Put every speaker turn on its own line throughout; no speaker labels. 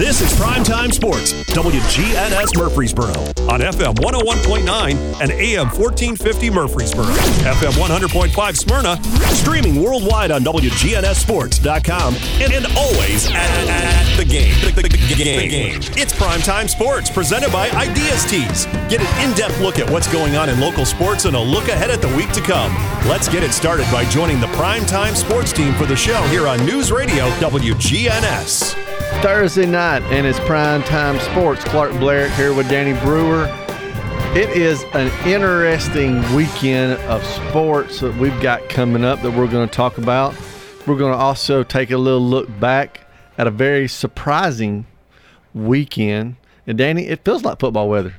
This is Primetime Sports, WGNS Murfreesboro, on FM 101.9 and AM 1450 Murfreesboro, FM 100.5 Smyrna, streaming worldwide on WGNSSports.com, and, and always at, at the game. The, the, the game. It's Primetime Sports, presented by Ideas Tees. Get an in depth look at what's going on in local sports and a look ahead at the week to come. Let's get it started by joining the Primetime Sports team for the show here on News Radio WGNS.
Thursday night, and it's prime time sports. Clark Blair here with Danny Brewer. It is an interesting weekend of sports that we've got coming up that we're going to talk about. We're going to also take a little look back at a very surprising weekend. And Danny, it feels like football weather.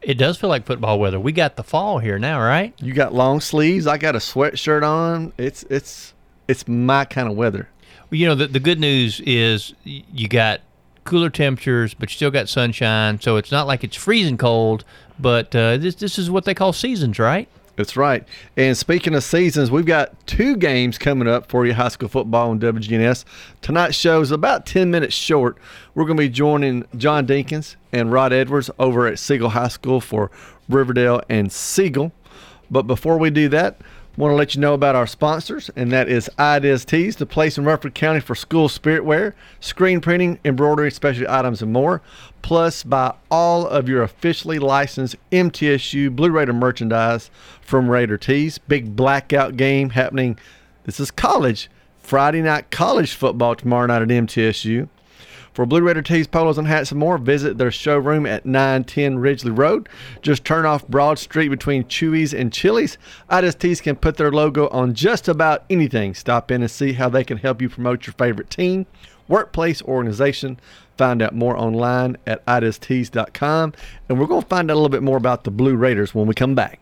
It does feel like football weather. We got the fall here now, right?
You got long sleeves. I got a sweatshirt on. It's it's it's my kind of weather.
You know, the, the good news is you got cooler temperatures, but you still got sunshine. So it's not like it's freezing cold, but uh, this, this is what they call seasons, right?
That's right. And speaking of seasons, we've got two games coming up for you, high school football and WGNS. Tonight's show is about 10 minutes short. We're going to be joining John Dinkins and Rod Edwards over at Siegel High School for Riverdale and Siegel. But before we do that, Want to let you know about our sponsors, and that is Ideas Tees, the place in Rutherford County for school spirit wear, screen printing, embroidery, specialty items, and more. Plus, buy all of your officially licensed MTSU Blue Raider merchandise from Raider Tees. Big blackout game happening. This is college. Friday night college football tomorrow night at MTSU. For Blue Raider tees, polos, and hats and more, visit their showroom at 910 Ridgely Road. Just turn off Broad Street between Chuy's and Chili's. Ideas Tees can put their logo on just about anything. Stop in and see how they can help you promote your favorite team, workplace, organization. Find out more online at ideastees.com. And we're going to find out a little bit more about the Blue Raiders when we come back.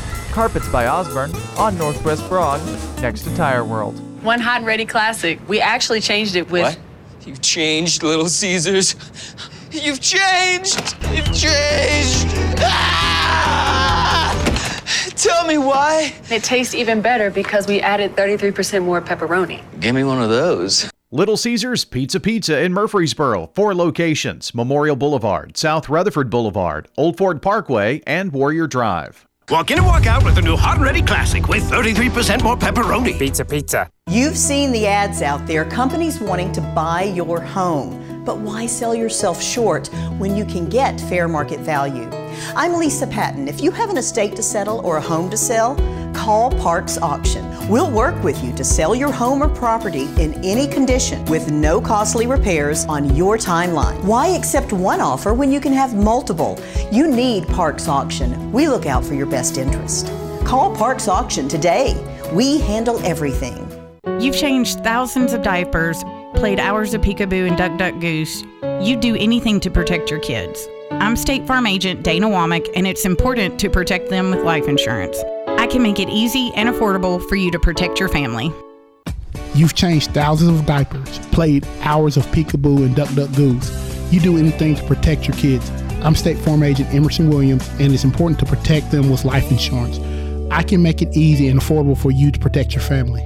Carpets by Osborne on Northwest Broad, next to Tire World.
One hot and ready classic. We actually changed it with.
What? You've changed, Little Caesars. You've changed. You've changed. Ah! Tell me why.
It tastes even better because we added 33% more pepperoni.
Give me one of those.
Little Caesars Pizza Pizza in Murfreesboro. Four locations Memorial Boulevard, South Rutherford Boulevard, Old Fort Parkway, and Warrior Drive.
Walk in and walk out with the new Hot and Ready Classic with 33% more pepperoni.
Pizza, pizza.
You've seen the ads out there, companies wanting to buy your home. But why sell yourself short when you can get fair market value? I'm Lisa Patton. If you have an estate to settle or a home to sell, call Parks Auction. We'll work with you to sell your home or property in any condition with no costly repairs on your timeline. Why accept one offer when you can have multiple? You need Parks Auction. We look out for your best interest. Call Parks Auction today. We handle everything.
You've changed thousands of diapers, played hours of peekaboo and duck duck goose. you'd do anything to protect your kids. I'm State Farm Agent Dana Womack, and it's important to protect them with life insurance. I can make it easy and affordable for you to protect your family.
You've changed thousands of diapers, played hours of peekaboo and duck duck goose. You do anything to protect your kids. I'm State Farm Agent Emerson Williams, and it's important to protect them with life insurance. I can make it easy and affordable for you to protect your family.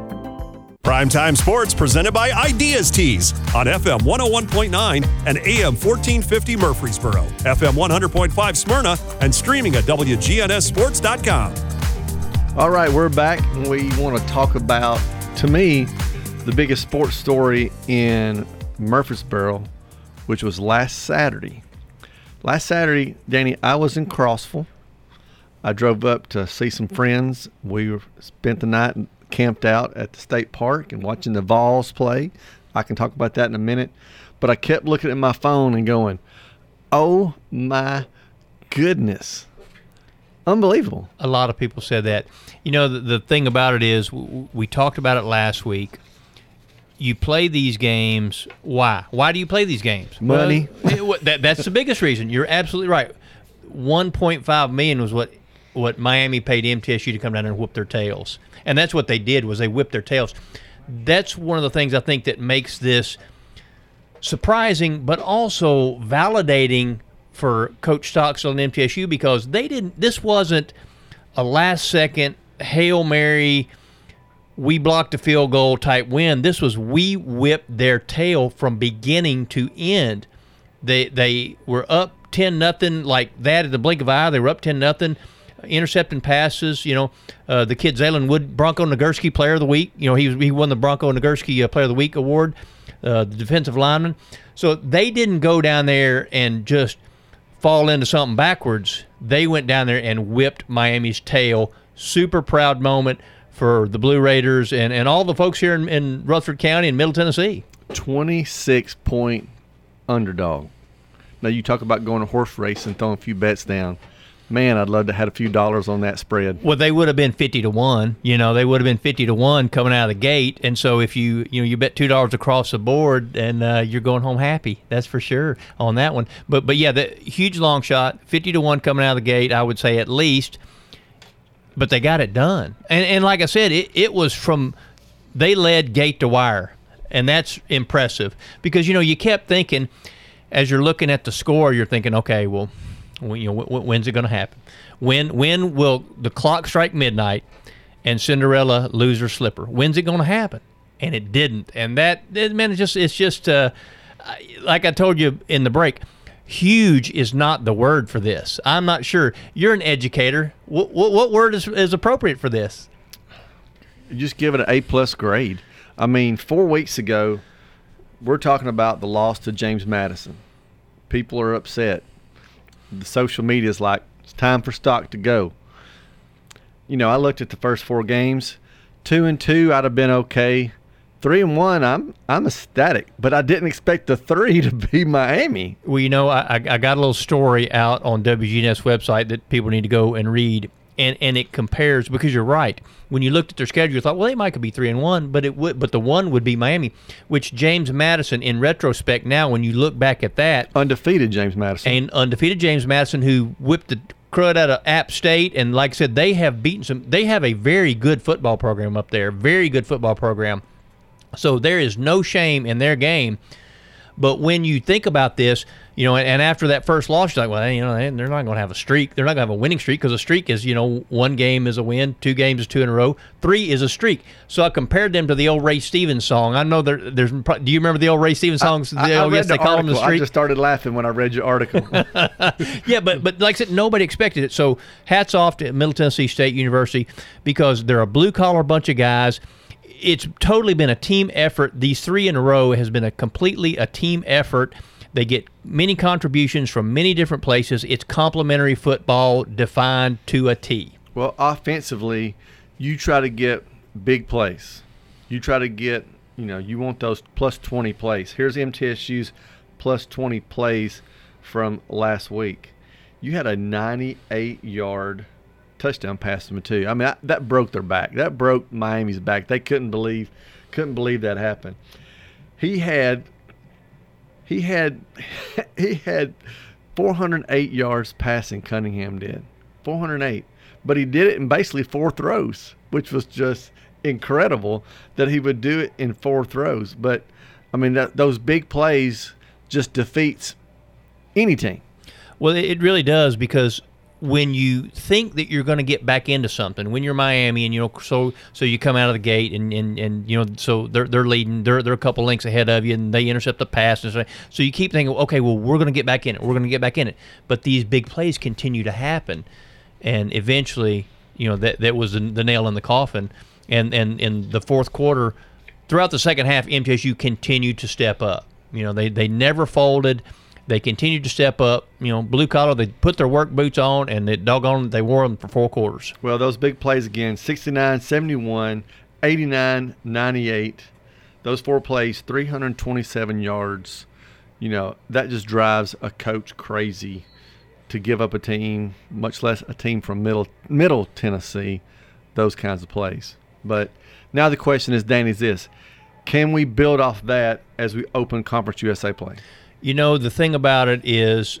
Primetime Sports presented by Ideas Tees on FM 101.9 and AM 1450 Murfreesboro, FM 100.5 Smyrna, and streaming at WGNSSports.com.
All right, we're back. We want to talk about, to me, the biggest sports story in Murfreesboro, which was last Saturday. Last Saturday, Danny, I was in Crossville. I drove up to see some friends. We spent the night camped out at the state park and watching the Vols play. I can talk about that in a minute. But I kept looking at my phone and going, oh my goodness. Unbelievable.
A lot of people said that. You know, the, the thing about it is, w- we talked about it last week. You play these games. Why? Why do you play these games?
Money.
Well, it, that, that's the biggest reason. You're absolutely right. 1.5 million was what what Miami paid MTSU to come down and whoop their tails, and that's what they did was they whipped their tails. That's one of the things I think that makes this surprising, but also validating for Coach Stockstill and MTSU because they didn't. This wasn't a last second hail mary. We blocked a field goal type win. This was we whipped their tail from beginning to end. They they were up ten nothing like that at the blink of an eye. They were up ten nothing, intercepting passes. You know, uh, the kid Zaylen Wood, Bronco Nagurski Player of the Week. You know, he he won the Bronco Nagurski uh, Player of the Week award. Uh, the defensive lineman. So they didn't go down there and just fall into something backwards. They went down there and whipped Miami's tail. Super proud moment for the Blue Raiders and, and all the folks here in, in Rutherford County and Middle Tennessee.
26 point underdog. Now, you talk about going to horse race and throwing a few bets down. Man, I'd love to have a few dollars on that spread.
Well, they would have been fifty to one. You know, they would have been fifty to one coming out of the gate. And so, if you you know you bet two dollars across the board, and uh, you're going home happy. That's for sure on that one. But but yeah, the huge long shot, fifty to one coming out of the gate. I would say at least. But they got it done, and and like I said, it it was from they led gate to wire, and that's impressive because you know you kept thinking as you're looking at the score, you're thinking, okay, well you know, when's it going to happen? When when will the clock strike midnight and Cinderella lose her slipper? When's it going to happen? And it didn't. And that man, it's just it's just uh, like I told you in the break. Huge is not the word for this. I'm not sure. You're an educator. What what, what word is, is appropriate for this?
Just give it an A plus grade. I mean, four weeks ago, we're talking about the loss to James Madison. People are upset the social media is like it's time for stock to go. You know, I looked at the first four games. Two and two, I'd have been okay. Three and one, I'm I'm ecstatic, but I didn't expect the three to be Miami.
Well, you know, I, I got a little story out on WGNS website that people need to go and read and and it compares because you're right. When you looked at their schedule, you thought, well, they might could be three and one, but it would, but the one would be Miami, which James Madison, in retrospect, now when you look back at that,
undefeated James Madison,
and undefeated James Madison, who whipped the crud out of App State, and like I said, they have beaten some. They have a very good football program up there, very good football program. So there is no shame in their game. But when you think about this, you know, and after that first loss, you're like, well, you know, they're not going to have a streak. They're not going to have a winning streak because a streak is, you know, one game is a win, two games is two in a row, three is a streak. So I compared them to the old Ray Stevens song. I know there, there's. Do you remember the old Ray Stevens songs?
I, I, I read the
they
call them the streak. I just started laughing when I read your article.
yeah, but but like I said, nobody expected it. So hats off to Middle Tennessee State University because they're a blue collar bunch of guys it's totally been a team effort. These three in a row has been a completely a team effort. They get many contributions from many different places. It's complementary football defined to a T.
Well, offensively, you try to get big plays. You try to get, you know, you want those plus 20 plays. Here's MTSU's plus 20 plays from last week. You had a 98 yard touchdown pass to too. I mean, that, that broke their back. That broke Miami's back. They couldn't believe, couldn't believe that happened. He had, he had, he had 408 yards passing. Cunningham did 408, but he did it in basically four throws, which was just incredible that he would do it in four throws. But I mean, that, those big plays just defeats any team.
Well, it really does because when you think that you're going to get back into something, when you're Miami and you know, so so you come out of the gate and, and, and you know, so they're they're leading, they're they're a couple links ahead of you, and they intercept the pass, and so, so you keep thinking, okay, well, we're going to get back in it, we're going to get back in it, but these big plays continue to happen, and eventually, you know, that that was the, the nail in the coffin, and and in the fourth quarter, throughout the second half, MTSU continued to step up. You know, they they never folded. They continued to step up. You know, blue collar, they put their work boots on, and it doggone, they wore them for four quarters.
Well, those big plays again 69 71, 89 98. Those four plays, 327 yards. You know, that just drives a coach crazy to give up a team, much less a team from middle middle Tennessee, those kinds of plays. But now the question is, Danny, is this: Can we build off that as we open Conference USA play?
You know, the thing about it is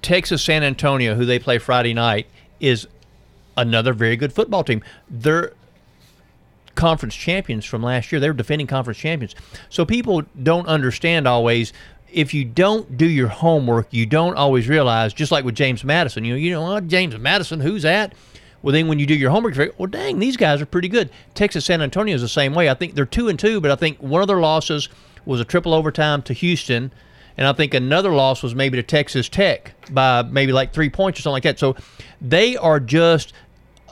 Texas San Antonio, who they play Friday night, is another very good football team. They're conference champions from last year. They're defending conference champions. So people don't understand always if you don't do your homework, you don't always realize, just like with James Madison, you know, you know, oh, James Madison, who's that? Well, then when you do your homework, you well, dang, these guys are pretty good. Texas San Antonio is the same way. I think they're two and two, but I think one of their losses was a triple overtime to Houston, and I think another loss was maybe to Texas Tech by maybe like three points or something like that. So they are just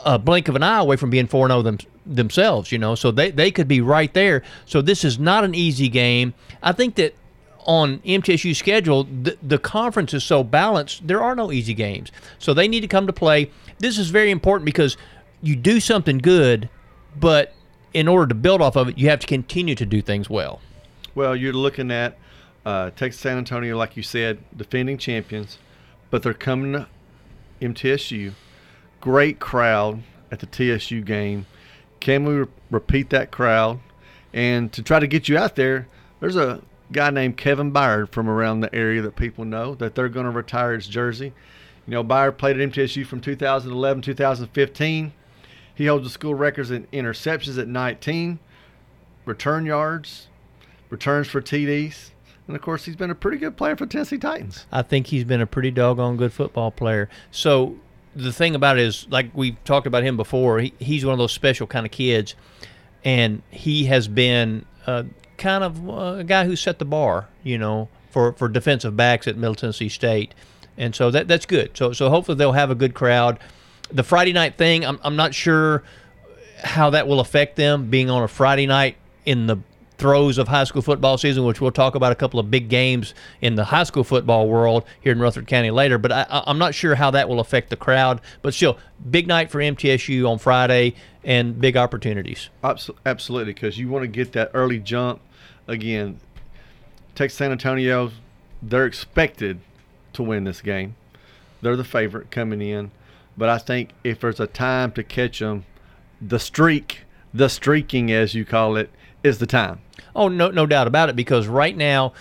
a blink of an eye away from being 4 0 them, themselves, you know. So they, they could be right there. So this is not an easy game. I think that on MTSU's schedule, the, the conference is so balanced, there are no easy games. So they need to come to play. This is very important because you do something good, but in order to build off of it, you have to continue to do things well.
Well, you're looking at uh, Texas San Antonio, like you said, defending champions, but they're coming to MTSU. Great crowd at the TSU game. Can we re- repeat that crowd? And to try to get you out there, there's a guy named Kevin Byard from around the area that people know that they're going to retire his jersey. You know, Byard played at MTSU from 2011 2015. He holds the school records in interceptions at 19, return yards, returns for TDs, and of course, he's been a pretty good player for Tennessee Titans.
I think he's been a pretty doggone good football player. So the thing about it is, like we've talked about him before, he, he's one of those special kind of kids, and he has been uh, kind of uh, a guy who set the bar, you know, for, for defensive backs at Middle Tennessee State, and so that that's good. So so hopefully they'll have a good crowd. The Friday night thing, I'm I'm not sure how that will affect them being on a Friday night in the throes of high school football season, which we'll talk about a couple of big games in the high school football world here in Rutherford County later. But I, am not sure how that will affect the crowd. But still, big night for MTSU on Friday and big opportunities.
Absolutely, because you want to get that early jump. Again, Texas San Antonio, they're expected to win this game. They're the favorite coming in. But I think if there's a time to catch them, the streak, the streaking as you call it, is the time.
Oh, no, no doubt about it. Because right now,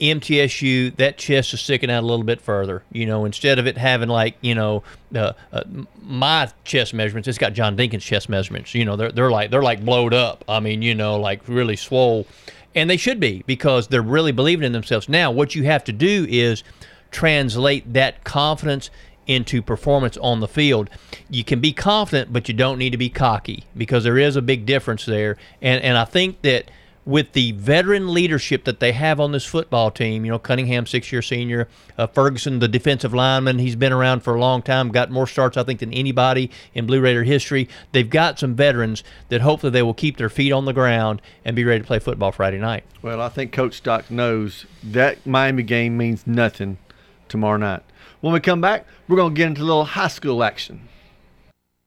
MTSU, that chest is sticking out a little bit further. You know, instead of it having like you know uh, uh, my chest measurements, it's got John Dinkins' chest measurements. You know, they're they're like they're like blowed up. I mean, you know, like really swole, and they should be because they're really believing in themselves. Now, what you have to do is translate that confidence into performance on the field. You can be confident, but you don't need to be cocky because there is a big difference there. And and I think that with the veteran leadership that they have on this football team, you know, Cunningham, six-year senior, uh, Ferguson, the defensive lineman, he's been around for a long time, got more starts, I think, than anybody in Blue Raider history. They've got some veterans that hopefully they will keep their feet on the ground and be ready to play football Friday night.
Well, I think Coach Stock knows that Miami game means nothing tomorrow night. When we come back, we're going to get into a little high school action.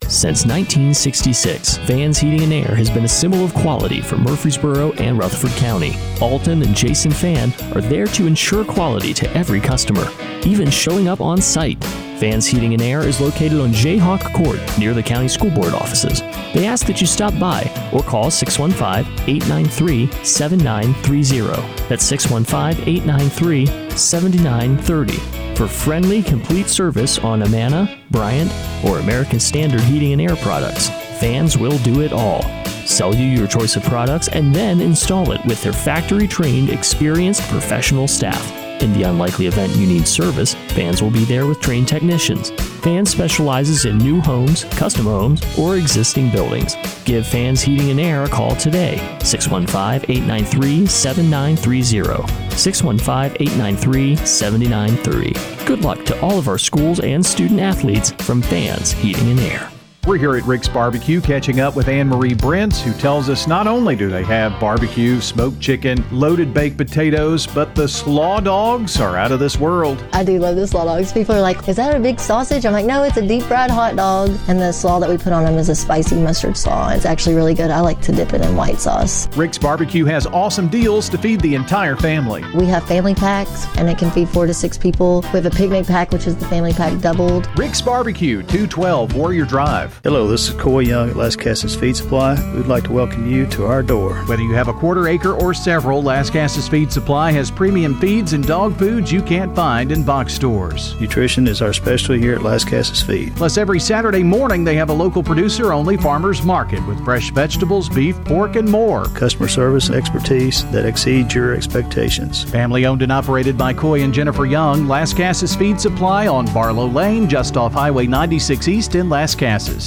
Since 1966, Vans Heating and Air has been a symbol of quality for Murfreesboro and Rutherford County. Alton and Jason Fan are there to ensure quality to every customer, even showing up on site. Vans Heating and Air is located on Jayhawk Court near the county school board offices. They ask that you stop by or call 615 893 7930. That's 615 893 7930 for friendly, complete service on Amana, Bryant, or American Standard Heating and Air products. Vans will do it all. Sell you your choice of products and then install it with their factory trained, experienced professional staff. In the unlikely event you need service, Vans will be there with trained technicians. Vans specializes in new homes, custom homes, or existing buildings. Give Vans Heating and Air a call today, 615 893 7930. 615 893 7930. Good luck to all of our schools and student athletes from Vans Heating and Air.
We're here at Rick's Barbecue catching up with Anne Marie Brents, who tells us not only do they have barbecue, smoked chicken, loaded baked potatoes, but the slaw dogs are out of this world.
I do love the slaw dogs. People are like, is that a big sausage? I'm like, no, it's a deep fried hot dog. And the slaw that we put on them is a spicy mustard slaw. It's actually really good. I like to dip it in white sauce.
Rick's Barbecue has awesome deals to feed the entire family.
We have family packs, and it can feed four to six people. We have a picnic pack, which is the family pack doubled.
Rick's Barbecue, 212 Warrior Drive.
Hello, this is Coy Young at Lascassas Feed Supply. We'd like to welcome you to our door.
Whether you have a quarter acre or several, Lascassas Feed Supply has premium feeds and dog foods you can't find in box stores.
Nutrition is our specialty here at Lascassas Feed.
Plus, every Saturday morning they have a local producer only farmers market with fresh vegetables, beef, pork, and more.
Customer service expertise that exceeds your expectations.
Family owned and operated by Coy and Jennifer Young, Lascassas Feed Supply on Barlow Lane, just off Highway 96 East in Lascassas.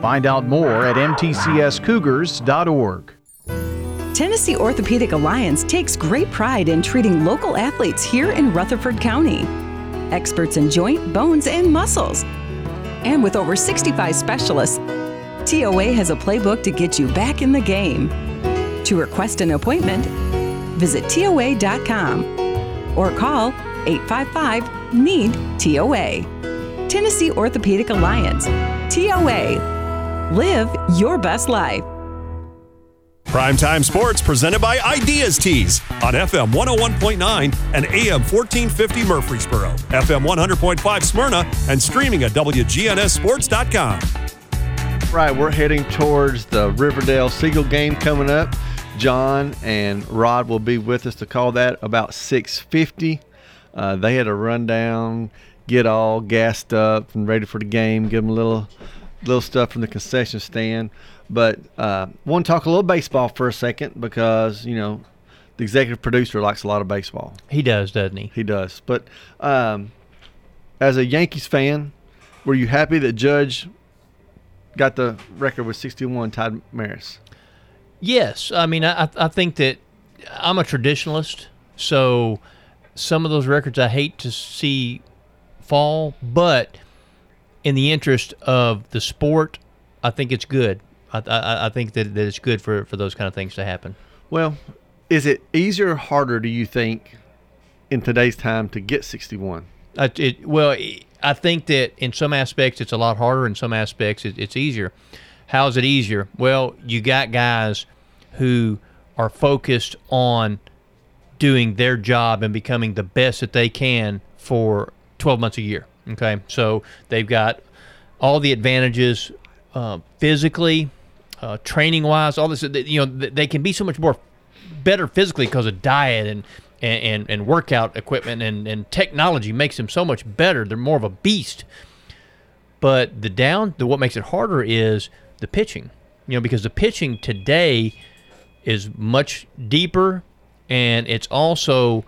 Find out more at mtcscougars.org.
Tennessee Orthopedic Alliance takes great pride in treating local athletes here in Rutherford County. Experts in joint, bones, and muscles. And with over 65 specialists, TOA has a playbook to get you back in the game. To request an appointment, visit TOA.com or call 855 NEED TOA. Tennessee Orthopedic Alliance. TOA. Live your best life.
Primetime Sports presented by Ideas Tees on FM 101.9 and AM 1450 Murfreesboro, FM 100.5 Smyrna, and streaming at WGNSSports.com.
Right, we're heading towards the Riverdale Siegel game coming up. John and Rod will be with us to call that about 6:50. Uh, they had a rundown, get all gassed up and ready for the game. Give them a little, little stuff from the concession stand. But uh, want to talk a little baseball for a second because you know the executive producer likes a lot of baseball.
He does, doesn't he?
He does. But um, as a Yankees fan, were you happy that Judge got the record with 61 Todd Maris?
Yes, I mean I I think that I'm a traditionalist, so some of those records I hate to see fall, but in the interest of the sport, I think it's good. I, I, I think that, that it's good for, for those kind of things to happen.
Well, is it easier or harder, do you think, in today's time to get 61?
Uh, it, well, I think that in some aspects it's a lot harder. In some aspects it, it's easier. How is it easier? Well, you got guys who are focused on doing their job and becoming the best that they can for 12 months a year. Okay, so they've got all the advantages uh, physically, uh, training wise, all this. You know, they can be so much more better physically because of diet and. And, and, workout equipment and, and technology makes them so much better. They're more of a beast. But the down, the what makes it harder is the pitching. You know, because the pitching today is much deeper and it's also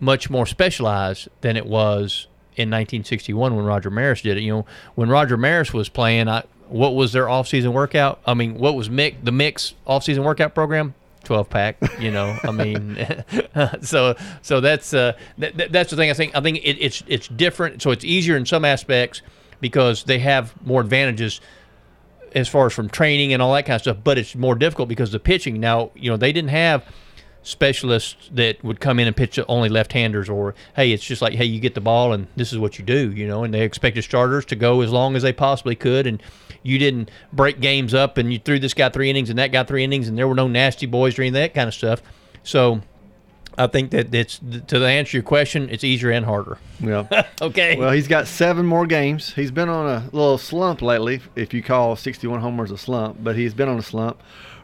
much more specialized than it was in 1961 when Roger Maris did it. You know, when Roger Maris was playing, I, what was their off-season workout? I mean, what was Mick the Mix off-season workout program? 12 pack, you know. I mean, so so that's uh, th- that's the thing. I think I think it, it's it's different. So it's easier in some aspects because they have more advantages as far as from training and all that kind of stuff. But it's more difficult because the pitching now, you know, they didn't have specialists that would come in and pitch only left-handers or hey it's just like hey you get the ball and this is what you do you know and they expected starters to go as long as they possibly could and you didn't break games up and you threw this guy three innings and that guy three innings and there were no nasty boys or any of that kind of stuff so I think that it's to answer your question, it's easier and harder.
Yeah.
okay.
Well, he's got seven more games. He's been on a little slump lately, if you call 61 homers a slump, but he's been on a slump.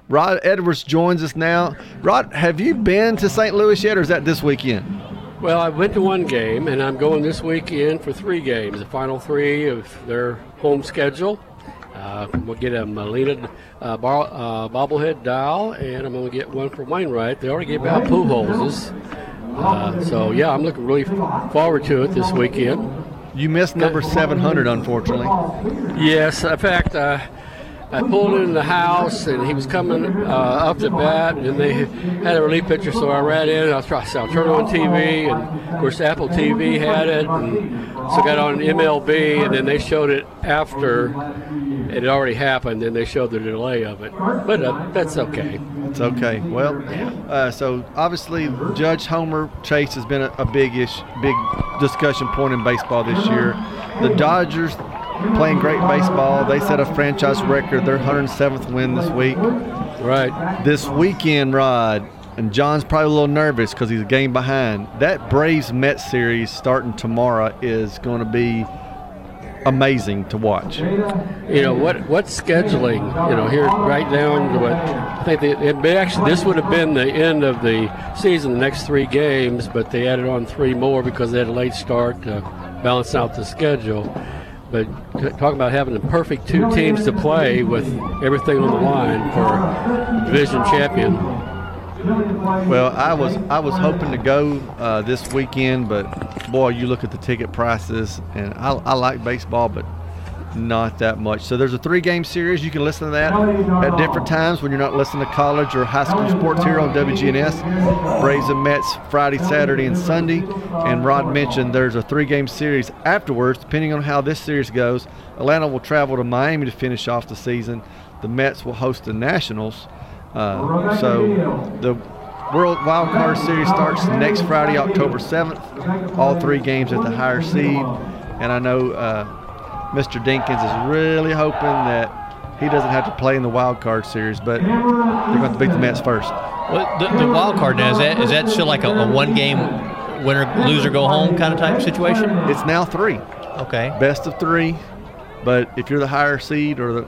Rod Edwards joins us now. Rod, have you been to St. Louis yet, or is that this weekend?
Well, I went to one game, and I'm going this weekend for three games, the final three of their home schedule. Uh, we'll get a Molina uh, bar, uh, bobblehead dial, and I'm going to get one for Wainwright. They already gave out Pujols. Uh, so, yeah, I'm looking really forward to it this weekend.
You missed number 700, unfortunately.
Yes, in fact, uh, I pulled in the house and he was coming uh, up the bat, and they had a relief pitcher, so I ran in. I so I turned on TV, and of course Apple TV had it, and so I got on MLB, and then they showed it after it had already happened, and they showed the delay of it. But uh, that's okay.
It's okay. Well, uh, so obviously Judge Homer Chase has been a, a big-ish, big discussion point in baseball this year. The Dodgers playing great baseball. They set a franchise record, their 107th win this week.
Right.
This weekend, Rod, and John's probably a little nervous because he's a game behind. That Braves Mets series starting tomorrow is going to be amazing to watch.
You know what? What scheduling? You know, here right now. to what I think they, it may actually this would have been the end of the season, the next three games, but they added on three more because they had a late start to balance out the schedule. But talking about having the perfect two teams to play with everything on the line for division champion.
Well, I was I was hoping to go uh, this weekend, but boy, you look at the ticket prices, and I, I like baseball, but not that much. So there's a three-game series. You can listen to that at different times when you're not listening to college or high school sports here on WGNS. Braves and Mets Friday, Saturday, and Sunday. And Rod mentioned there's a three-game series afterwards. Depending on how this series goes, Atlanta will travel to Miami to finish off the season. The Mets will host the Nationals. Uh, so the World Wild Card Series starts next Friday, October 7th. All three games at the higher seed. And I know uh, Mr. Dinkins is really hoping that he doesn't have to play in the Wild Card Series, but they're going to beat the Mets first.
Well, the, the wild card now, is that, is that still like a, a one game winner, loser, go home kind of type situation?
It's now three.
Okay.
Best of three. But if you're the higher seed or the,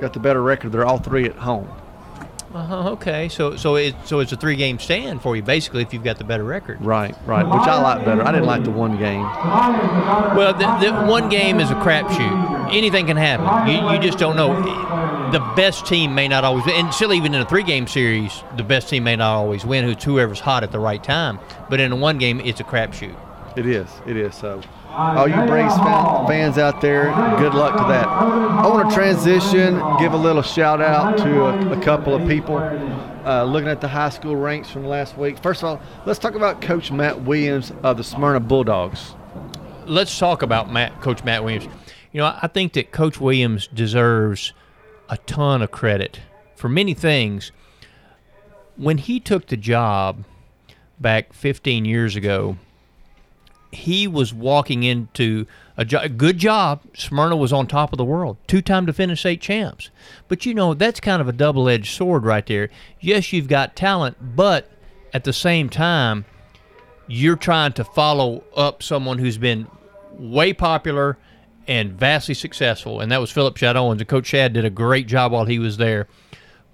got the better record, they're all three at home.
Uh-huh, okay, so so it so it's a three game stand for you basically if you've got the better record.
Right, right. Which I like better. I didn't like the one game.
Well, the, the one game is a crapshoot. Anything can happen. You, you just don't know. The best team may not always, and still even in a three game series, the best team may not always win. Who's whoever's hot at the right time. But in a one game, it's a crapshoot.
It is. It is. So, all you Braves fan, fans out there, good luck to that. I want to transition, give a little shout out to a, a couple of people. Uh, looking at the high school ranks from last week. First of all, let's talk about Coach Matt Williams of the Smyrna Bulldogs.
Let's talk about Matt, Coach Matt Williams. You know, I think that Coach Williams deserves a ton of credit for many things. When he took the job back 15 years ago, he was walking into a, jo- good job. Smyrna was on top of the world, two-time finish state champs. But you know that's kind of a double-edged sword right there. Yes, you've got talent, but at the same time, you're trying to follow up someone who's been way popular and vastly successful, and that was Philip Shadowens. And Coach Shad did a great job while he was there.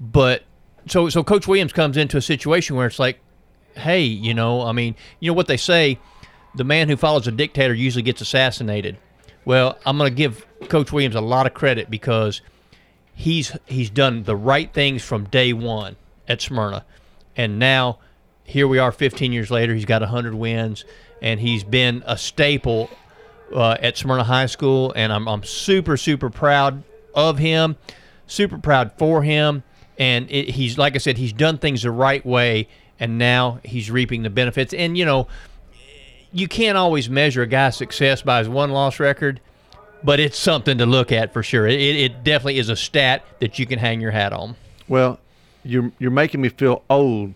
But so so Coach Williams comes into a situation where it's like, hey, you know, I mean, you know what they say the man who follows a dictator usually gets assassinated. Well, I'm going to give Coach Williams a lot of credit because he's he's done the right things from day one at Smyrna, and now here we are 15 years later. He's got 100 wins, and he's been a staple uh, at Smyrna High School, and I'm I'm super super proud of him, super proud for him, and it, he's like I said, he's done things the right way, and now he's reaping the benefits. And you know you can't always measure a guy's success by his one loss record, but it's something to look at for sure. It, it definitely is a stat that you can hang your hat on.
Well, you're you're making me feel old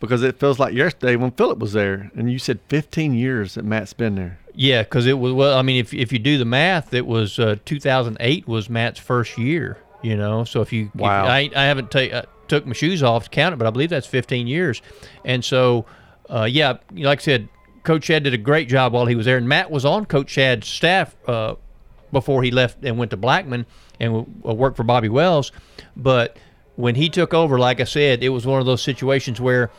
because it feels like yesterday when Philip was there, and you said 15 years that Matt's been there.
Yeah, because it was well. I mean, if if you do the math, it was uh, 2008 was Matt's first year. You know, so if you
wow,
if, I I haven't take, uh, took my shoes off to count it, but I believe that's 15 years, and so uh, yeah, like I said, Coach Shad did a great job while he was there, and Matt was on Coach Shad's staff uh, before he left and went to Blackman and w- worked for Bobby Wells. But when he took over, like I said, it was one of those situations where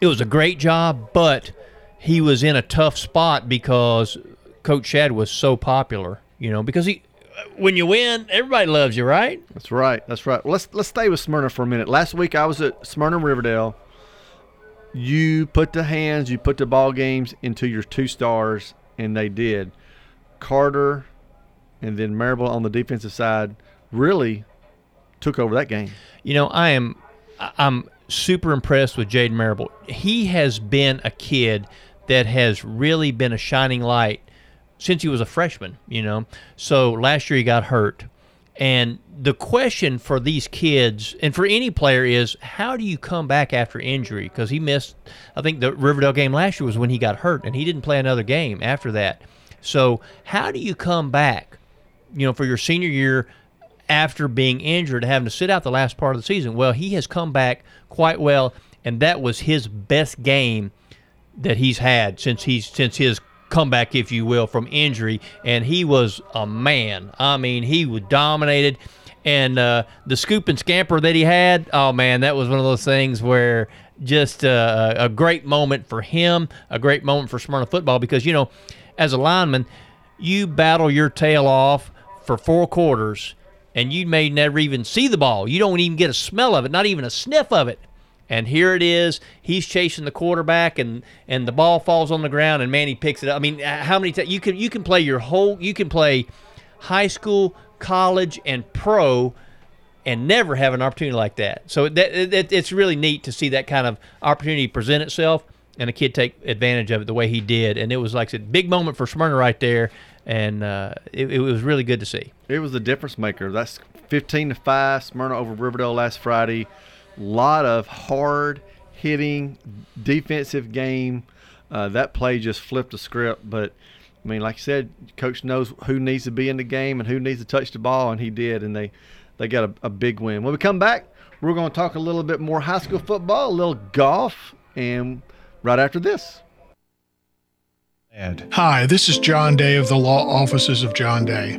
it was a great job, but he was in a tough spot because Coach Shad was so popular. You know, because he when you win, everybody loves you, right?
That's right. That's right. Well, let's let's stay with Smyrna for a minute. Last week I was at Smyrna Riverdale. You put the hands, you put the ball games into your two stars, and they did. Carter and then Marable on the defensive side really took over that game.
You know, I am I'm super impressed with Jaden Marable. He has been a kid that has really been a shining light since he was a freshman, you know. So last year he got hurt. And the question for these kids and for any player is how do you come back after injury? Because he missed, I think the Riverdale game last year was when he got hurt and he didn't play another game after that. So, how do you come back, you know, for your senior year after being injured, having to sit out the last part of the season? Well, he has come back quite well, and that was his best game that he's had since he's since his comeback, if you will, from injury, and he was a man. I mean, he was dominated, and uh, the scoop and scamper that he had, oh man, that was one of those things where just uh, a great moment for him, a great moment for Smyrna football because you know, as a lineman, you battle your tail off for four quarters, and you may never even see the ball. You don't even get a smell of it, not even a sniff of it and here it is. He's chasing the quarterback, and and the ball falls on the ground, and Manny picks it up. I mean, how many times you can you can play your whole you can play high school, college, and pro, and never have an opportunity like that. So that, that it's really neat to see that kind of opportunity present itself, and a kid take advantage of it the way he did. And it was like a big moment for Smyrna right there, and uh, it, it was really good to see.
It was the difference maker. That's 15 to five, Smyrna over Riverdale last Friday lot of hard hitting defensive game. Uh, that play just flipped the script. But I mean, like I said, coach knows who needs to be in the game and who needs to touch the ball, and he did, and they they got a, a big win. When we come back, we're going to talk a little bit more high school football, a little golf, and right after this.
Hi, this is John Day of the Law Offices of John Day.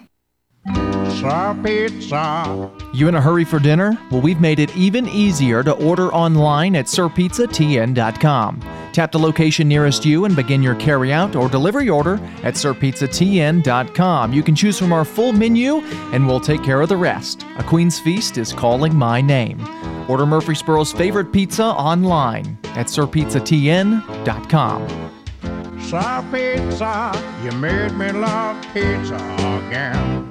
Pizza, pizza. You in a hurry for dinner? Well, we've made it even easier to order online at sirpizzatn.com. Tap the location nearest you and begin your carryout or delivery order at sirpizzatn.com. You can choose from our full menu and we'll take care of the rest. A Queen's Feast is calling my name. Order Murfreesboro's favorite pizza online at sirpizzatn.com. Sir Pizza, you made me love pizza again.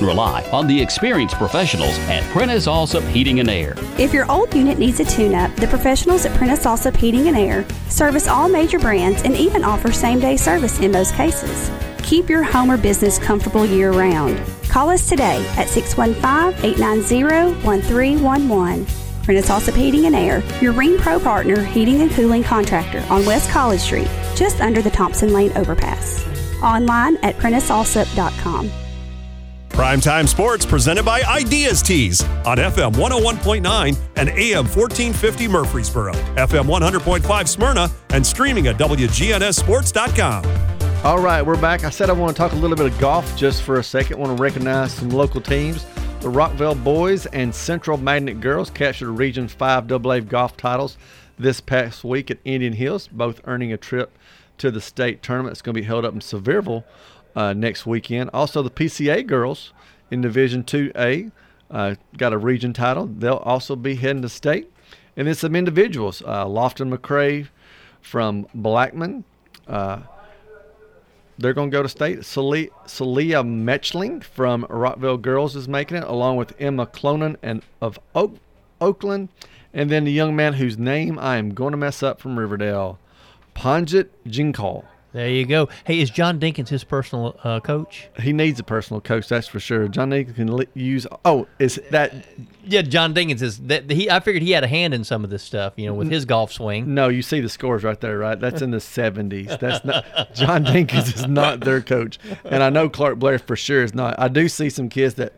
Rely on the experienced professionals at Prentice Allsup Heating and Air.
If your old unit needs a tune up, the professionals at Prentice Allsup Heating and Air service all major brands and even offer same day service in most cases. Keep your home or business comfortable year round. Call us today at 615 890 1311. Prentice Allsup Heating and Air, your Rheem Pro partner heating and cooling contractor on West College Street, just under the Thompson Lane overpass. Online at PrenticeAllsup.com.
Primetime Sports presented by Ideas Tees on FM 101.9 and AM 1450 Murfreesboro, FM 100.5 Smyrna, and streaming at WGNSSports.com.
All right, we're back. I said I want to talk a little bit of golf just for a second. want to recognize some local teams. The Rockvale boys and Central Magnet girls captured Region 5 AA golf titles this past week at Indian Hills, both earning a trip to the state tournament. It's going to be held up in Sevierville uh, next weekend. Also, the PCA girls in Division 2A uh, got a region title. They'll also be heading to state. And then some individuals uh, Lofton McCray from Blackman. Uh, they're going to go to state. Celia, Celia Metchling from Rockvale Girls is making it, along with Emma Clonan and of Oak, Oakland. And then the young man whose name I am going to mess up from Riverdale, Panjit Jinkal.
There you go. Hey, is John Dinkins his personal uh, coach?
He needs a personal coach, that's for sure. John Dinkins can li- use. Oh, is that?
Yeah, John Dinkins is that. He I figured he had a hand in some of this stuff, you know, with his golf swing.
No, you see the scores right there, right? That's in the seventies. That's not John Dinkins is not their coach, and I know Clark Blair for sure is not. I do see some kids that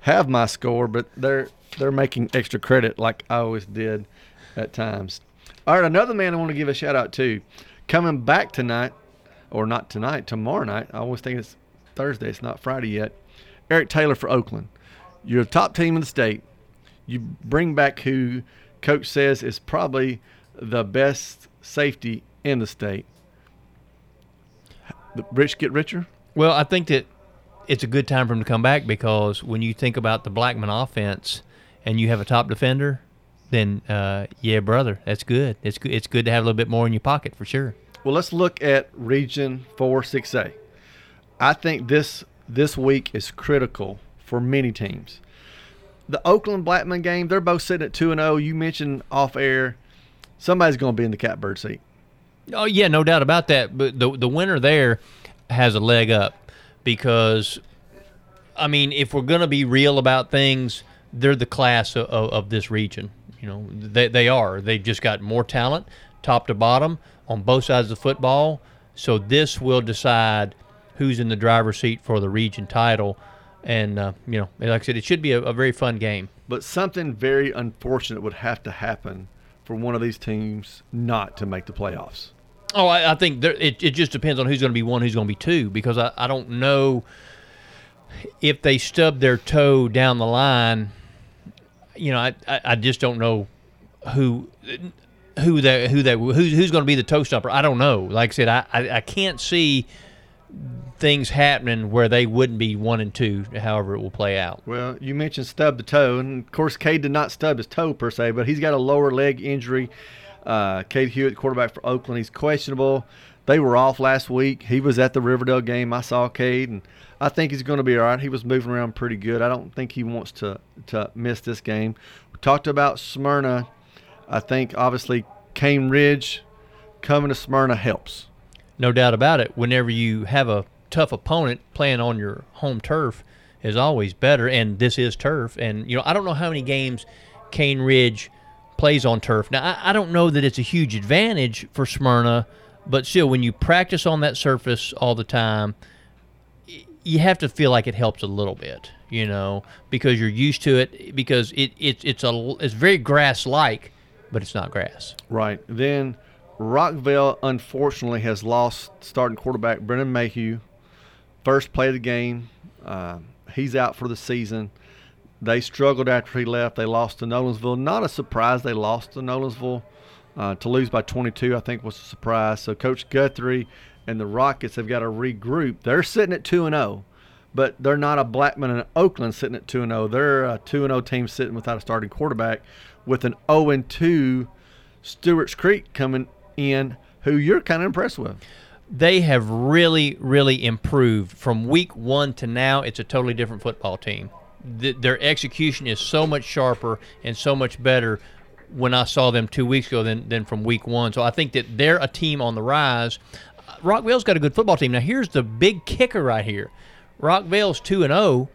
have my score, but they're they're making extra credit like I always did at times. All right, another man I want to give a shout out to, coming back tonight or not tonight, tomorrow night. I always think it's Thursday. It's not Friday yet. Eric Taylor for Oakland. You're a top team in the state. You bring back who coach says is probably the best safety in the state. The rich get richer.
Well, I think that it's a good time for him to come back because when you think about the Blackman offense and you have a top defender, then uh, yeah, brother, that's good. It's good. It's good to have a little bit more in your pocket for sure.
Well, let's look at Region 4 6A. I think this this week is critical for many teams. The Oakland Blackman game, they're both sitting at 2 and 0. You mentioned off air, somebody's going to be in the catbird seat.
Oh yeah, no doubt about that. But the the winner there has a leg up because I mean, if we're going to be real about things, they're the class of, of, of this region. You know, they they are. They've just got more talent, top to bottom on both sides of the football. So this will decide who's in the driver's seat for the region title. And, uh, you know, like I said, it should be a, a, very fun game.
But something very unfortunate would have to happen for one of these teams not to make the playoffs.
Oh, I, I think there, it, it just depends on who's going to be one, who's going to be two, because I, I don't know if they stub their toe down the line. You know, I, I, I just don't know who who that who that who's who's going to be the toe stumper. I don't know. Like I said, I, I, I can't see things happening where they wouldn't be one and two. However, it will play out.
Well, you mentioned stub the toe, and of course, Cade did not stub his toe per se, but he's got a lower leg injury. Uh, Cade Hewitt, quarterback for Oakland, he's questionable. They were off last week. He was at the Riverdale game. I saw Cade, and I think he's going to be all right. He was moving around pretty good. I don't think he wants to to miss this game. We talked about Smyrna I think obviously Cane Ridge coming to Smyrna helps.
No doubt about it. Whenever you have a tough opponent playing on your home turf is always better, and this is turf. And you know, I don't know how many games Cane Ridge plays on turf. Now, I, I don't know that it's a huge advantage for Smyrna, but still, when you practice on that surface all the time, you have to feel like it helps a little bit, you know, because you're used to it. Because it, it it's a it's very grass like but it's not grass.
Right. Then Rockvale, unfortunately has lost starting quarterback Brennan Mayhew. First play of the game. Uh, he's out for the season. They struggled after he left. They lost to Nolensville. Not a surprise they lost to Nolensville. Uh, to lose by 22, I think, was a surprise. So Coach Guthrie and the Rockets have got to regroup. They're sitting at 2 and 0, but they're not a Blackman and Oakland sitting at 2 and 0. They're a 2 and 0 team sitting without a starting quarterback with an 0 2 Stewart's Creek coming in, who you're kind of impressed with.
They have really, really improved from week one to now. It's a totally different football team. The, their execution is so much sharper and so much better when I saw them two weeks ago than, than from week one. So I think that they're a team on the rise. Rockvale's got a good football team. Now, here's the big kicker right here Rockvale's 2 and 0.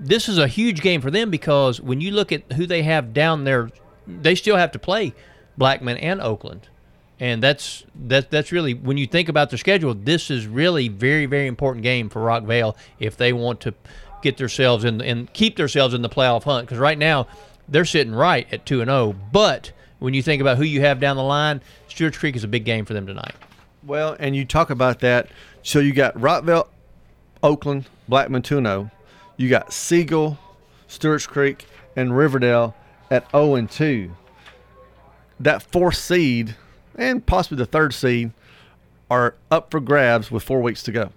This is a huge game for them because when you look at who they have down there they still have to play Blackman and Oakland. and that's that that's really when you think about their schedule, this is really very very important game for Rockvale if they want to get themselves in and keep themselves in the playoff hunt. Because right now they're sitting right at two and zero, but when you think about who you have down the line, Stewart's Creek is a big game for them tonight.
Well, and you talk about that. So you got Rockvale, Oakland, Blackman 2 0. You got Siegel, Stewart's Creek, and Riverdale at 0 and 2. That fourth seed and possibly the third seed are up for grabs with four weeks to go.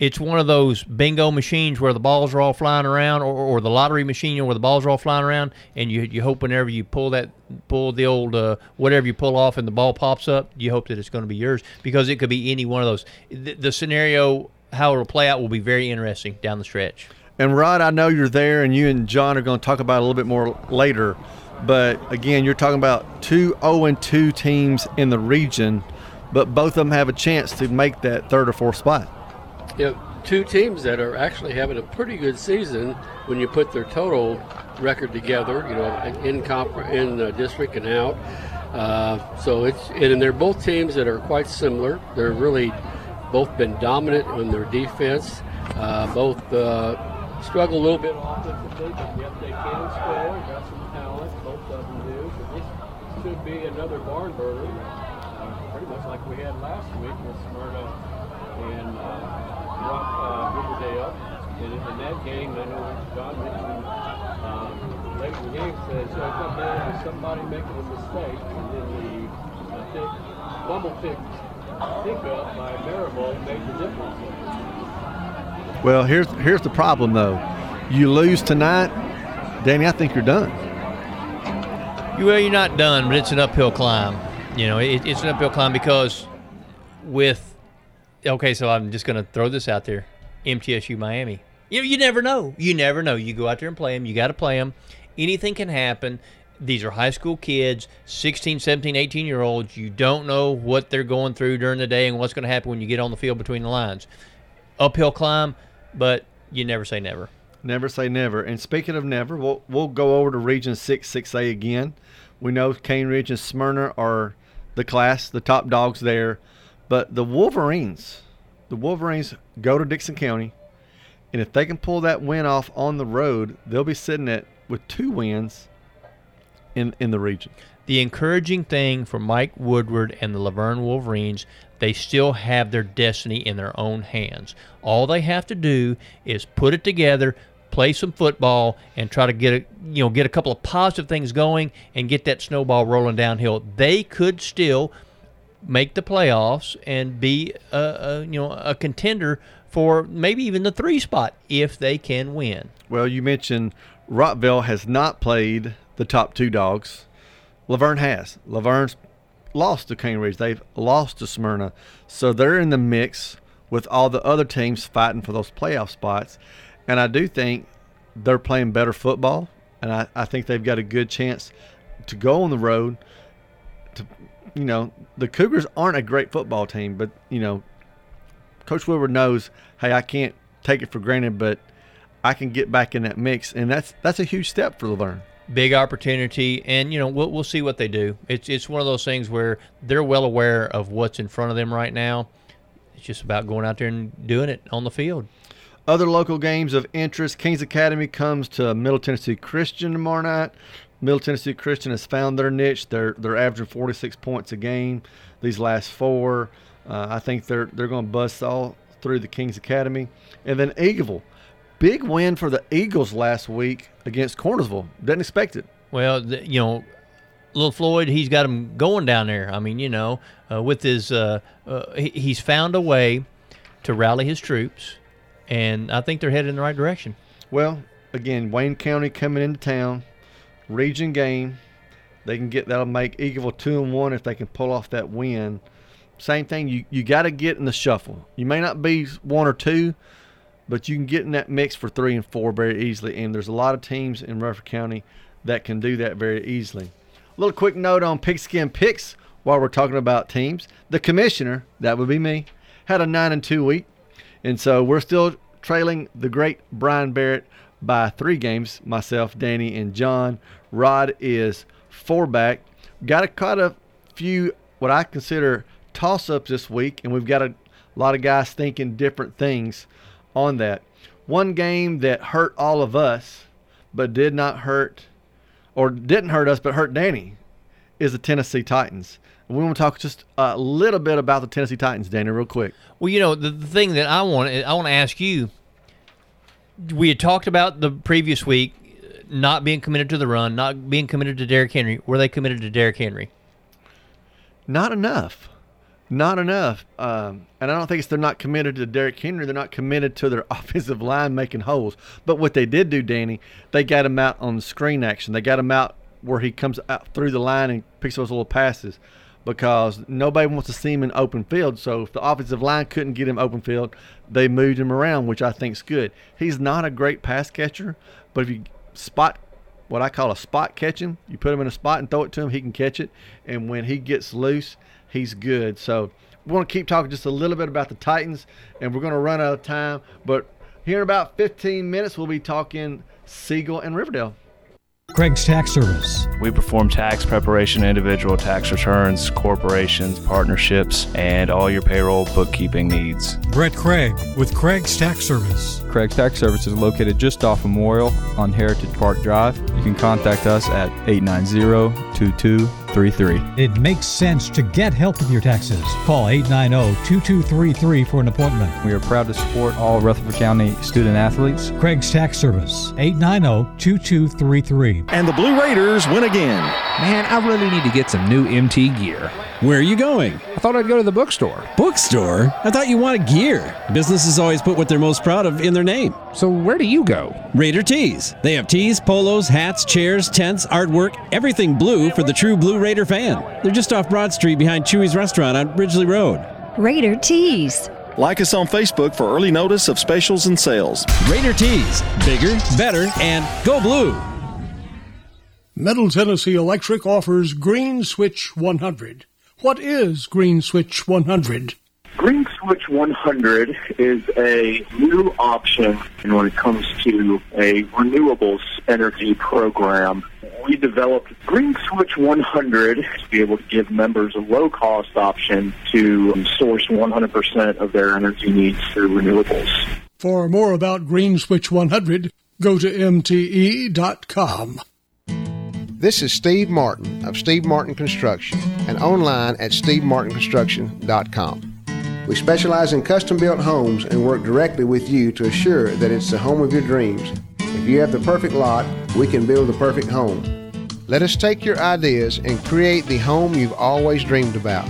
It's one of those bingo machines where the balls are all flying around, or, or the lottery machine where the balls are all flying around, and you you hope whenever you pull that pull the old uh, whatever you pull off and the ball pops up, you hope that it's going to be yours because it could be any one of those. The, the scenario how it'll play out will be very interesting down the stretch.
And Rod, I know you're there, and you and John are going to talk about a little bit more later. But again, you're talking about two 0 and 2 teams in the region, but both of them have a chance to make that third or fourth spot.
Yeah, two teams that are actually having a pretty good season when you put their total record together. You know, in comp in the district and out. Uh, so it's and they're both teams that are quite similar. They're really both been dominant on their defense. Uh, both uh, struggle a little bit offensively, but yet they can score. Got some talent. Both of them do. So this should be another barn burner, uh, pretty much like we had last week with Smyrna and uh, Rock, uh, Riverdale. And in that game, I know John mentioned um, late in the game says, it come down to somebody making a mistake, and then the I think fumble pick pickup by Maribel made the difference.
Well, here's here's the problem though. You lose tonight, Danny. I think you're done.
Well, you're not done, but it's an uphill climb. You know, it, it's an uphill climb because with okay, so I'm just going to throw this out there: MTSU Miami. You know, you never know. You never know. You go out there and play them. You got to play them. Anything can happen. These are high school kids, 16, 17, 18 year olds. You don't know what they're going through during the day and what's going to happen when you get on the field between the lines. Uphill climb, but you never say never.
Never say never. And speaking of never, we'll we'll go over to Region Six, Six A again. We know Cane Ridge and Smyrna are the class, the top dogs there, but the Wolverines, the Wolverines go to Dickson County, and if they can pull that win off on the road, they'll be sitting at with two wins in in the region.
The encouraging thing for Mike Woodward and the LaVergne Wolverines, they still have their destiny in their own hands. All they have to do is put it together, play some football, and try to get a you know get a couple of positive things going and get that snowball rolling downhill. They could still make the playoffs and be a, a you know a contender for maybe even the three spot if they can win.
Well, you mentioned Rockvale has not played the top two dogs. LaVergne has. LaVergne's lost to Cane Ridge. They've lost to Smyrna. So they're in the mix with all the other teams fighting for those playoff spots. And I do think they're playing better football. And I, I think they've got a good chance to go on the road. To you know, the Cougars aren't a great football team, but you know, Coach Wilbur knows, hey, I can't take it for granted, but I can get back in that mix, and that's that's a huge step for LaVergne
big opportunity, and you know we'll we'll see what they do. It's it's one of those things where they're well aware of what's in front of them right now. It's just about going out there and doing it on the field.
Other local games of interest: Kings Academy comes to Middle Tennessee Christian tomorrow night. Middle Tennessee Christian has found their niche. They're they're averaging 46 points a game these last four. Uh, I think they're they're going to bust all through the Kings Academy, and then Eagleville Big win for the Eagles last week against Cornersville. Didn't expect it.
Well, you know, little Floyd, he's got him going down there. I mean, you know, uh, with his, uh, uh, he's found a way to rally his troops, and I think they're headed in the right direction.
Well, again, Wayne County coming into town, region game. They can get that'll make Eagleville two and one if they can pull off that win. Same thing. You you got to get in the shuffle. You may not be one or two, but you can get in that mix for three and four very easily. And there's a lot of teams in Rutherford County that can do that very easily. A little quick note on pigskin picks while we're talking about teams. The commissioner, that would be me, had a nine and two week, and so we're still trailing the great Brian Barrett by three games. Myself, Danny, and John. Rod is four back. Got a, quite a few what I consider toss ups this week, and we've got a lot of guys thinking different things on that. One game that hurt all of us, but did not hurt, or didn't hurt us, but hurt Danny, is the Tennessee Titans. We want to talk just a little bit about the Tennessee Titans, Danny, real quick.
Well, you know, the, the thing that I want I want to ask you. We had talked about the previous week not being committed to the run, not being committed to Derrick Henry. Were they committed to Derrick Henry?
Not enough. Not enough. Um, and I don't think it's they're not committed to Derrick Henry. They're not committed to their offensive line making holes. But what they did do, Danny, they got him out on screen action. They got him out where he comes out through the line and picks those little passes because nobody wants to see him in open field. So if the offensive line couldn't get him open field, they moved him around, which I think is good. He's not a great pass catcher, but if you spot what I call a spot catch him, you put him in a spot and throw it to him, he can catch it. And when he gets loose, he's good. So we want to keep talking just a little bit about the Titans, and we're going to run out of time. But here in about 15 minutes, we'll be talking Siegel and Riverdale.
Craig's Tax Service.
We perform tax preparation, individual tax returns, corporations, partnerships, and all your payroll bookkeeping needs.
Brett Craig with Craig's Tax Service.
Craig's Tax Service is located just off Memorial on Heritage Park Drive. You can contact us at 890 2233.
It makes sense to get help with your taxes. Call 890 2233 for an appointment.
We are proud to support all Rutherford County student athletes.
Craig's Tax Service, 890 2233.
And the Blue Raiders win again.
Man, I really need to get some new MT gear.
Where are you going?
I thought I'd go to the bookstore.
Bookstore? I thought you wanted gear. Businesses always put what they're most proud of in their name.
So where do you go?
Raider Tees. They have tees, polos, hats, chairs, tents, artwork, everything blue for the true Blue Raider fan. They're just off Broad Street behind Chuy's restaurant on Ridgely Road.
Raider Tees.
Like us on Facebook for early notice of specials and sales.
Raider Tees. Bigger, better, and go blue.
Middle Tennessee Electric offers Green Switch 100. What is Green Switch 100?
Green Switch 100 is a new option when it comes to a renewables energy program. We developed Green Switch 100 to be able to give members a low cost option to source 100% of their energy needs through renewables.
For more about Green Switch 100, go to mte.com.
This is Steve Martin of Steve Martin Construction and online at stevemartinconstruction.com. We specialize in custom built homes and work directly with you to assure that it's the home of your dreams. If you have the perfect lot, we can build the perfect home. Let us take your ideas and create the home you've always dreamed about.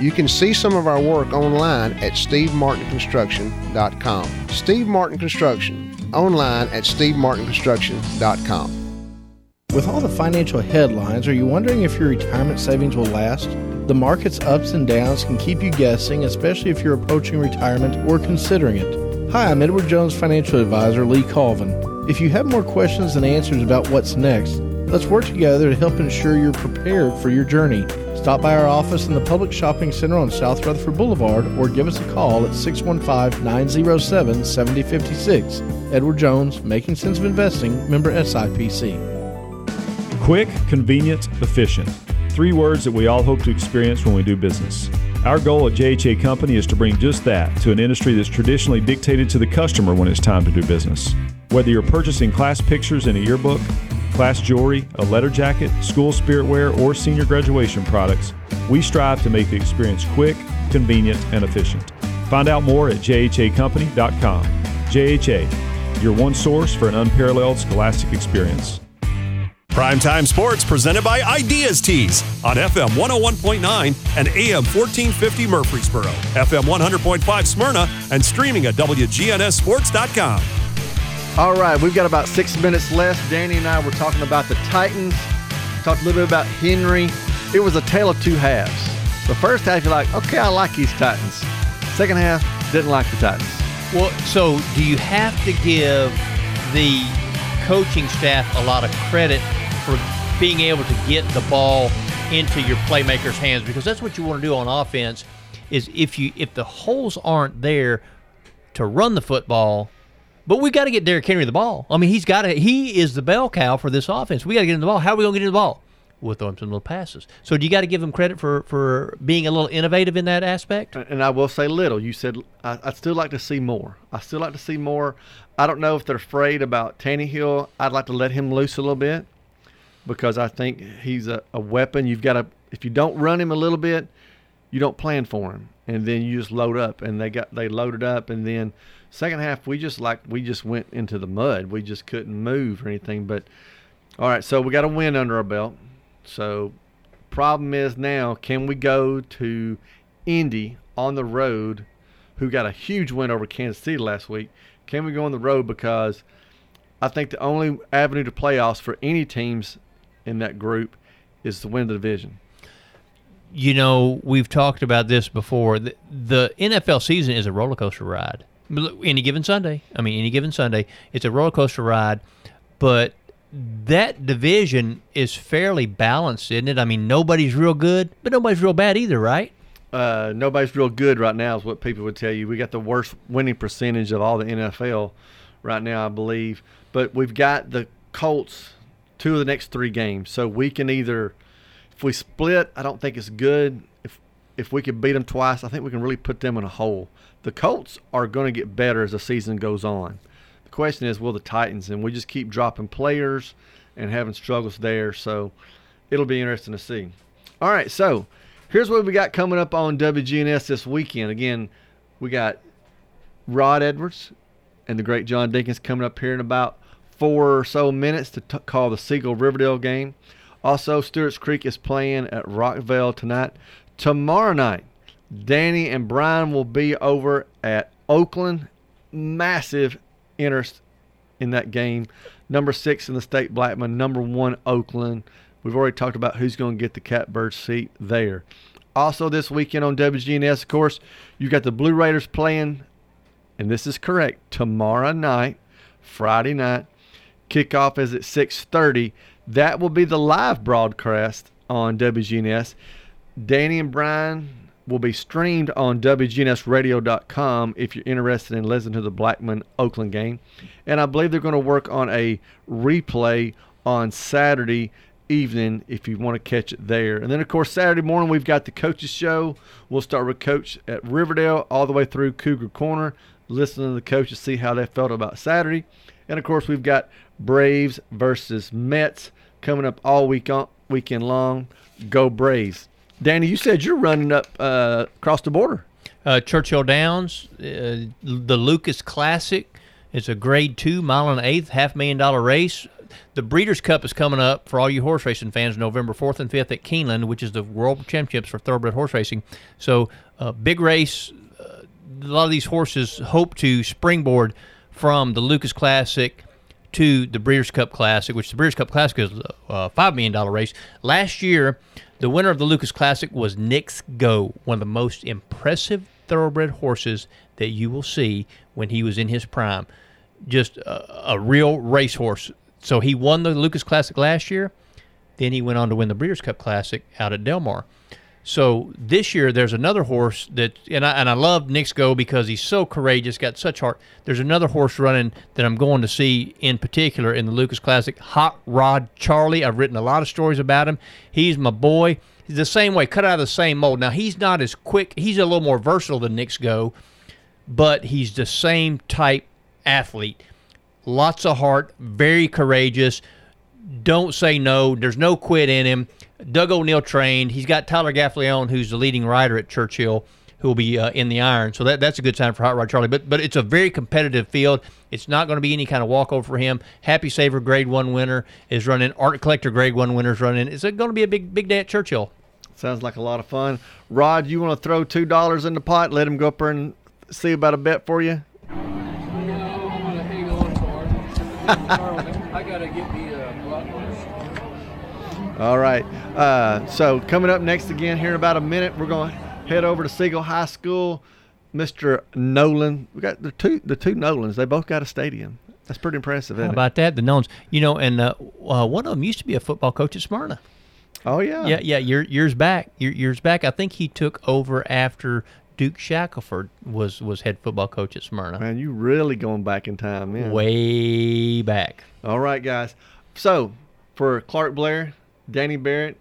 You can see some of our work online at stevemartinconstruction.com. Steve Martin Construction, online at stevemartinconstruction.com.
With all the financial headlines, are you wondering if your retirement savings will last? The market's ups and downs can keep you guessing, especially if you're approaching retirement or considering it. Hi, I'm Edward Jones financial advisor Lee Colvin. If you have more questions than answers about what's next, let's work together to help ensure you're prepared for your journey. Stop by our office in the Public Shopping Center on South Rutherford Boulevard or give us a call at 615 907 7056. Edward Jones, Making Sense of Investing, member SIPC.
Quick, convenient, efficient. Three words that we all hope to experience when we do business. Our goal at JHA Company is to bring just that to an industry that's traditionally dictated to the customer when it's time to do business. Whether you're purchasing class pictures in a yearbook, class jewelry, a letter jacket, school spirit wear, or senior graduation products, we strive to make the experience quick, convenient, and efficient. Find out more at jhacompany.com. JHA, your one source for an unparalleled scholastic experience.
Primetime Sports presented by Ideas Tees on FM 101.9 and AM 1450 Murfreesboro, FM 100.5 Smyrna, and streaming at WGNSSports.com.
All right, we've got about six minutes left. Danny and I were talking about the Titans, talked a little bit about Henry. It was a tale of two halves. The first half, you're like, okay, I like these Titans. Second half, didn't like the Titans.
Well, so do you have to give the coaching staff a lot of credit for being able to get the ball into your playmakers' hands because that's what you want to do on offense. Is if you if the holes aren't there to run the football, but we got to get Derrick Henry the ball. I mean, he's got to. He is the bell cow for this offense. We got to get him the ball. How are we going to get him the ball? we'll throw him some little passes. So do you got to give him credit for for being a little innovative in that aspect?
And I will say little. You said I, I'd still like to see more. I still like to see more. I don't know if they're afraid about Tannehill. I'd like to let him loose a little bit because I think he's a, a weapon. You've got to if you don't run him a little bit, you don't plan for him, and then you just load up. And they got they loaded up, and then second half we just like we just went into the mud. We just couldn't move or anything. But all right, so we got a win under our belt. So problem is now, can we go to Indy on the road, who got a huge win over Kansas City last week? Can we go on the road because I think the only avenue to playoffs for any teams in that group is to win the division.
You know, we've talked about this before. The, the NFL season is a roller coaster ride. Any given Sunday, I mean, any given Sunday, it's a roller coaster ride. But that division is fairly balanced, isn't it? I mean, nobody's real good, but nobody's real bad either, right?
Uh, nobody's real good right now, is what people would tell you. We got the worst winning percentage of all the NFL right now, I believe. But we've got the Colts two of the next three games, so we can either, if we split, I don't think it's good. If if we could beat them twice, I think we can really put them in a hole. The Colts are going to get better as the season goes on. The question is, will the Titans? And we just keep dropping players and having struggles there. So it'll be interesting to see. All right, so here's what we got coming up on WGNS this weekend. Again, we got Rod Edwards and the great John Dinkins coming up here in about four or so minutes to t- call the Siegel Riverdale game. Also, Stewart's Creek is playing at Rockvale tonight. Tomorrow night, Danny and Brian will be over at Oakland. Massive interest in that game. Number six in the state, Blackman. Number one, Oakland. We've already talked about who's going to get the catbird seat there. Also, this weekend on WGNS, of course, you've got the Blue Raiders playing, and this is correct, tomorrow night, Friday night. Kickoff is at 6:30. That will be the live broadcast on WGNS. Danny and Brian will be streamed on WGNSradio.com if you're interested in listening to the Blackman Oakland game. And I believe they're going to work on a replay on Saturday evening if you want to catch it there. And then, of course, Saturday morning we've got the coaches show. We'll start with Coach at Riverdale all the way through Cougar Corner, listening to the coaches, see how they felt about Saturday. And of course, we've got Braves versus Mets coming up all week on, weekend long. Go Braves! Danny, you said you're running up uh, across the border.
Uh, Churchill Downs, uh, the Lukas Classic. It's a Grade Two, mile and eighth, half million dollar race. The Breeders' Cup is coming up for all you horse racing fans, November fourth and fifth at Keeneland, which is the World Championships for thoroughbred horse racing. So, uh, big race. Uh, a lot of these horses hope to springboard from the Lukas Classic to the Breeders' Cup Classic, which the Breeders' Cup Classic is uh, a five million dollar race. Last year, the winner of the Lukas Classic was Knicks Go, one of the most impressive thoroughbred horses that you will see when he was in his prime. Just a, a real racehorse. So he won the Lukas Classic last year. Then he went on to win the Breeders' Cup Classic out at Del Mar. So this year there's another horse that, and I and I love Knicks Go because he's so courageous, got such heart. There's another horse running that I'm going to see in particular in the Lukas Classic, Hot Rod Charlie. I've written a lot of stories about him. He's my boy. He's the same way, cut out of the same mold. Now he's not as quick. He's a little more versatile than Knicks Go, but he's the same type athlete. Lots of heart, very courageous. Don't say no. There's no quit in him. Doug O'Neill trained. He's got Tyler Gaffalione, who's the leading rider at Churchill, who will be uh, in the iron. So that, that's a good sign for Hot Rod Charlie. But but it's a very competitive field. It's not going to be any kind of walkover for him. Happy Saver Grade One winner is running. Art Collector Grade One winner is running. It's going to be a big big day at Churchill.
Sounds like a lot of fun. Rod, you want to throw two dollars in the pot? Let him go up there and see about a bet for you.
I gotta get me a
All right. Uh, so coming up next again here in about a minute, we're going to head over to Siegel High School. Mr. Nolan, we got the two the two Nolans. They both got a stadium. That's pretty impressive,
How about that? The Nolans, you know, and uh, uh, one of them used to be a football coach at Smyrna.
Oh yeah.
Yeah, yeah. Year, years back, year, years back. I think he took over after Duke Shackelford was was head football coach at Smyrna.
Man, you really going back in time, man.
Way back.
All right, guys. So for Clark Blair, Danny Barrett.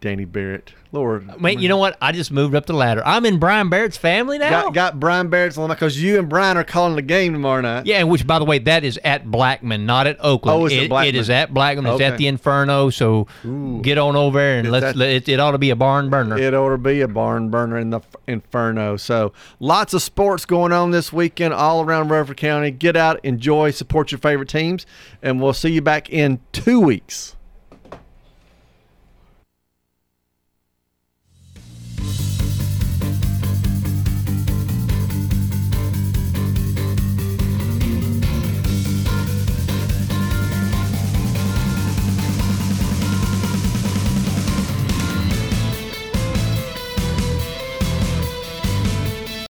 Danny Barrett. Lord.
Uh, Mate, you know what? I just moved up the ladder. I'm in Brian Barrett's family now.
Got, got Brian Barrett's on because you and Brian are calling the game tomorrow night.
Yeah, which, by the way, that is at Blackman, not at Oakland.
Oh, it's at
It-
Blackman.
It is at Blackman. It's
Okay.
at the Inferno. So get on over there and let's.
that-
Let, it, it ought to be a barn burner.
It ought to be a barn burner in the Inferno. So lots of sports going on this weekend all around Rutherford County. Get out, enjoy, support your favorite teams, and we'll see you back in two weeks.